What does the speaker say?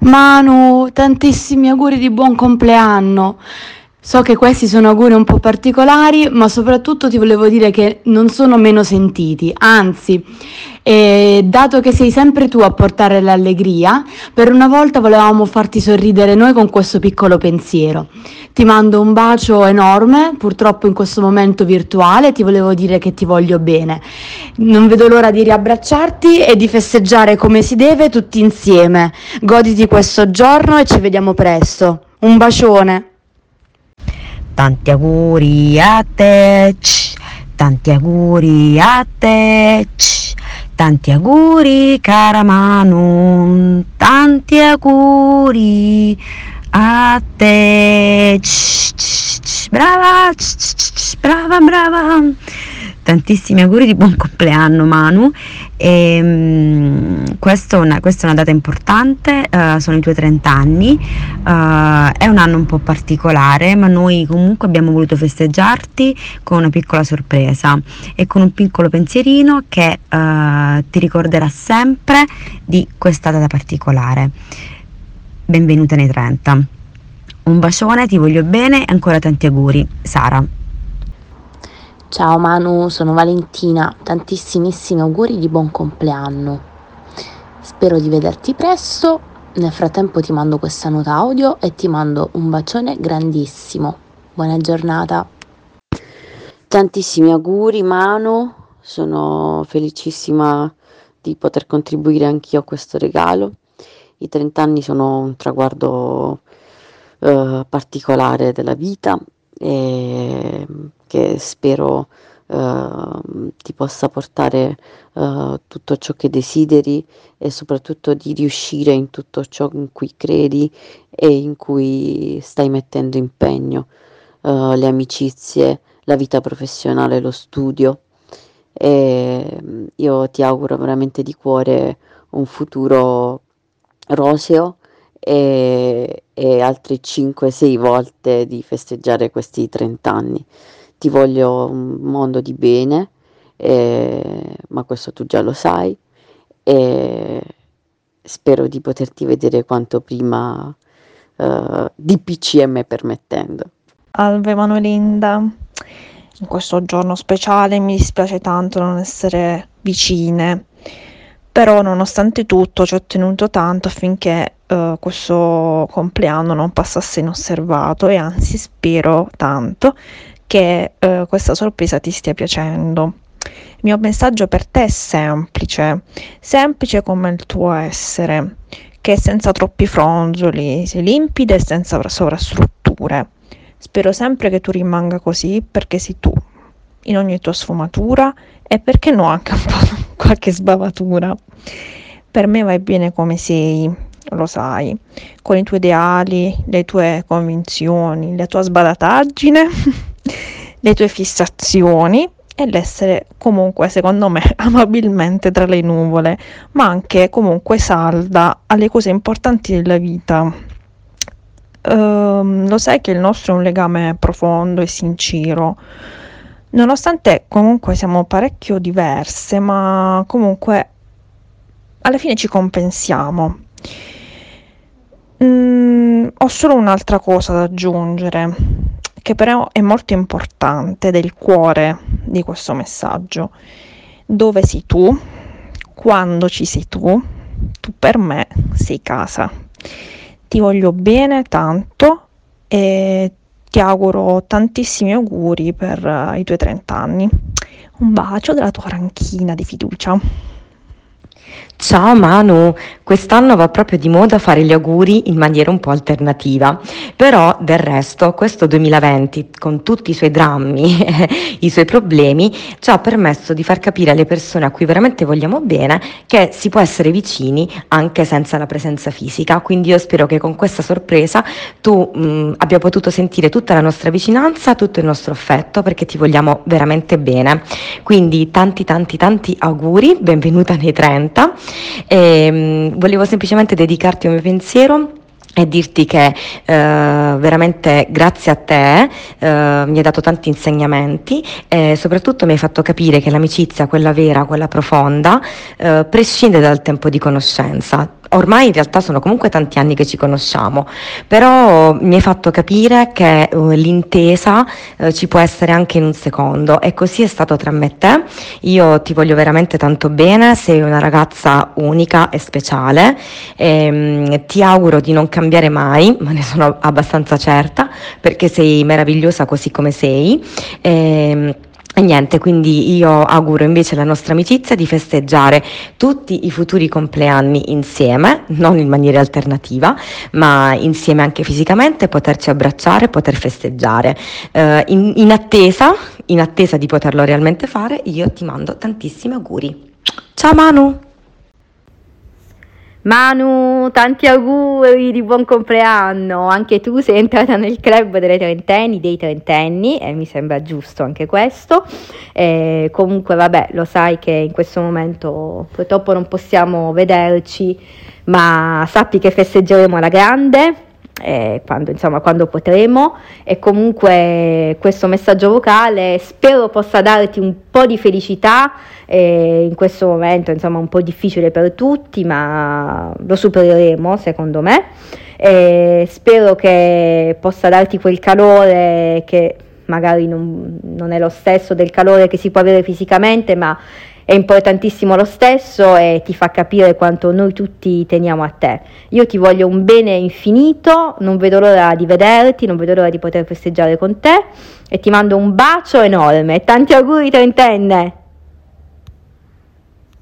Manu, tantissimi auguri di buon compleanno. So che questi sono auguri un po' particolari, ma soprattutto ti volevo dire che non sono meno sentiti, anzi, eh, dato che sei sempre tu a portare l'allegria, per una volta volevamo farti sorridere noi con questo piccolo pensiero. Ti mando un bacio enorme, purtroppo in questo momento virtuale, ti volevo dire che ti voglio bene. Non vedo l'ora di riabbracciarti e di festeggiare come si deve tutti insieme. Goditi questo giorno e ci vediamo presto. Un bacione. Tanti auguri a te, tanti auguri a te, tanti auguri cara Manu, tanti auguri a te. Brava, brava, brava tantissimi auguri di buon compleanno Manu e, um, questa, è una, questa, è una, data importante, uh, sono i tuoi 30 anni, uh, è un anno un po' particolare ma noi comunque abbiamo voluto festeggiarti con una piccola sorpresa e con un piccolo pensierino che uh, ti ricorderà sempre di questa data particolare. Benvenuta nei 30. Un bacione, ti voglio bene e ancora tanti auguri. Sara. Ciao Manu, sono Valentina, tantissimissimi auguri di buon compleanno. Spero di vederti presto, nel frattempo ti mando questa nota audio e ti mando un bacione grandissimo. Buona giornata. Tantissimi auguri Manu, sono felicissima di poter contribuire anch'io a questo regalo. I 30 anni sono un traguardo eh, particolare della vita e che spero uh, ti possa portare uh, tutto ciò che desideri e soprattutto di riuscire in tutto ciò in cui credi e in cui stai mettendo impegno, uh, le amicizie, la vita professionale, lo studio. E io ti auguro veramente di cuore un futuro roseo e, e altre 5-6 volte di festeggiare questi 30 anni ti voglio un mondo di bene, eh, ma questo tu già lo sai, e spero di poterti vedere quanto prima, eh, DPCM permettendo. Alve Manolinda, in questo giorno speciale mi dispiace tanto non essere vicine, però nonostante tutto ci ho tenuto tanto affinché uh, questo compleanno non passasse inosservato e anzi spero tanto che eh, questa sorpresa ti stia piacendo. Il mio messaggio per te è semplice, semplice come il tuo essere, che senza troppi fronzoli, sei limpida e senza sovrastrutture. Spero sempre che tu rimanga così perché sei tu, in ogni tua sfumatura e perché no anche un po' qualche sbavatura. Per me vai bene come sei, lo sai, con i tuoi ideali, le tue convinzioni, la tua sbadataggine le tue fissazioni e l'essere comunque, secondo me, amabilmente tra le nuvole, ma anche comunque salda alle cose importanti della vita. Uh, lo sai che il nostro è un legame profondo e sincero, nonostante comunque siamo parecchio diverse, ma comunque alla fine ci compensiamo. Ho solo un'altra cosa da aggiungere che però è molto importante del cuore di questo messaggio. Dove sei tu? Quando ci sei tu? Tu per me sei casa. Ti voglio bene tanto e ti auguro tantissimi auguri per uh, i tuoi 30 anni. Un bacio dalla tua ranchina di fiducia. Ciao Manu, quest'anno va proprio di moda fare gli auguri in maniera un po' alternativa, però del resto questo 2020 con tutti i suoi drammi i suoi problemi ci ha permesso di far capire alle persone a cui veramente vogliamo bene che si può essere vicini anche senza la presenza fisica, quindi io spero che con questa sorpresa tu mh, abbia potuto sentire tutta la nostra vicinanza, tutto il nostro affetto perché ti vogliamo veramente bene. Quindi tanti tanti tanti auguri, benvenuta nei 30 e, ehm, volevo semplicemente dedicarti un mio pensiero e dirti che eh, veramente grazie a te eh, mi hai dato tanti insegnamenti e soprattutto mi hai fatto capire che l'amicizia, quella vera, quella profonda, eh, prescinde dal tempo di conoscenza. Ormai in realtà sono comunque tanti anni che ci conosciamo, però mi hai fatto capire che uh, l'intesa uh, ci può essere anche in un secondo e così è stato tra me e te. Io ti voglio veramente tanto bene, sei una ragazza unica e speciale, e, um, ti auguro di non cambiare mai, ma ne sono abbastanza certa, perché sei meravigliosa così come sei. E, um, e niente, quindi io auguro invece alla nostra amicizia di festeggiare tutti i futuri compleanni insieme, non in maniera alternativa, ma insieme anche fisicamente, poterci abbracciare, poter festeggiare. Uh, in, in, attesa, in attesa di poterlo realmente fare, io ti mando tantissimi auguri. Ciao Manu! Manu, tanti auguri di buon compleanno, anche tu sei entrata nel club delle trentenni, dei trentenni e mi sembra giusto anche questo. E comunque vabbè, lo sai che in questo momento purtroppo non possiamo vederci, ma sappi che festeggeremo alla grande eh, quando, insomma, quando potremo. E comunque questo messaggio vocale spero possa darti un po' di felicità eh, in questo momento insomma un po' difficile per tutti ma lo supereremo secondo me. E spero che possa darti quel calore che magari non, non è lo stesso del calore che si può avere fisicamente ma è importantissimo lo stesso e ti fa capire quanto noi tutti teniamo a te. Io ti voglio un bene infinito, non vedo l'ora di vederti, non vedo l'ora di poter festeggiare con te e ti mando un bacio enorme. Tanti auguri trentenne!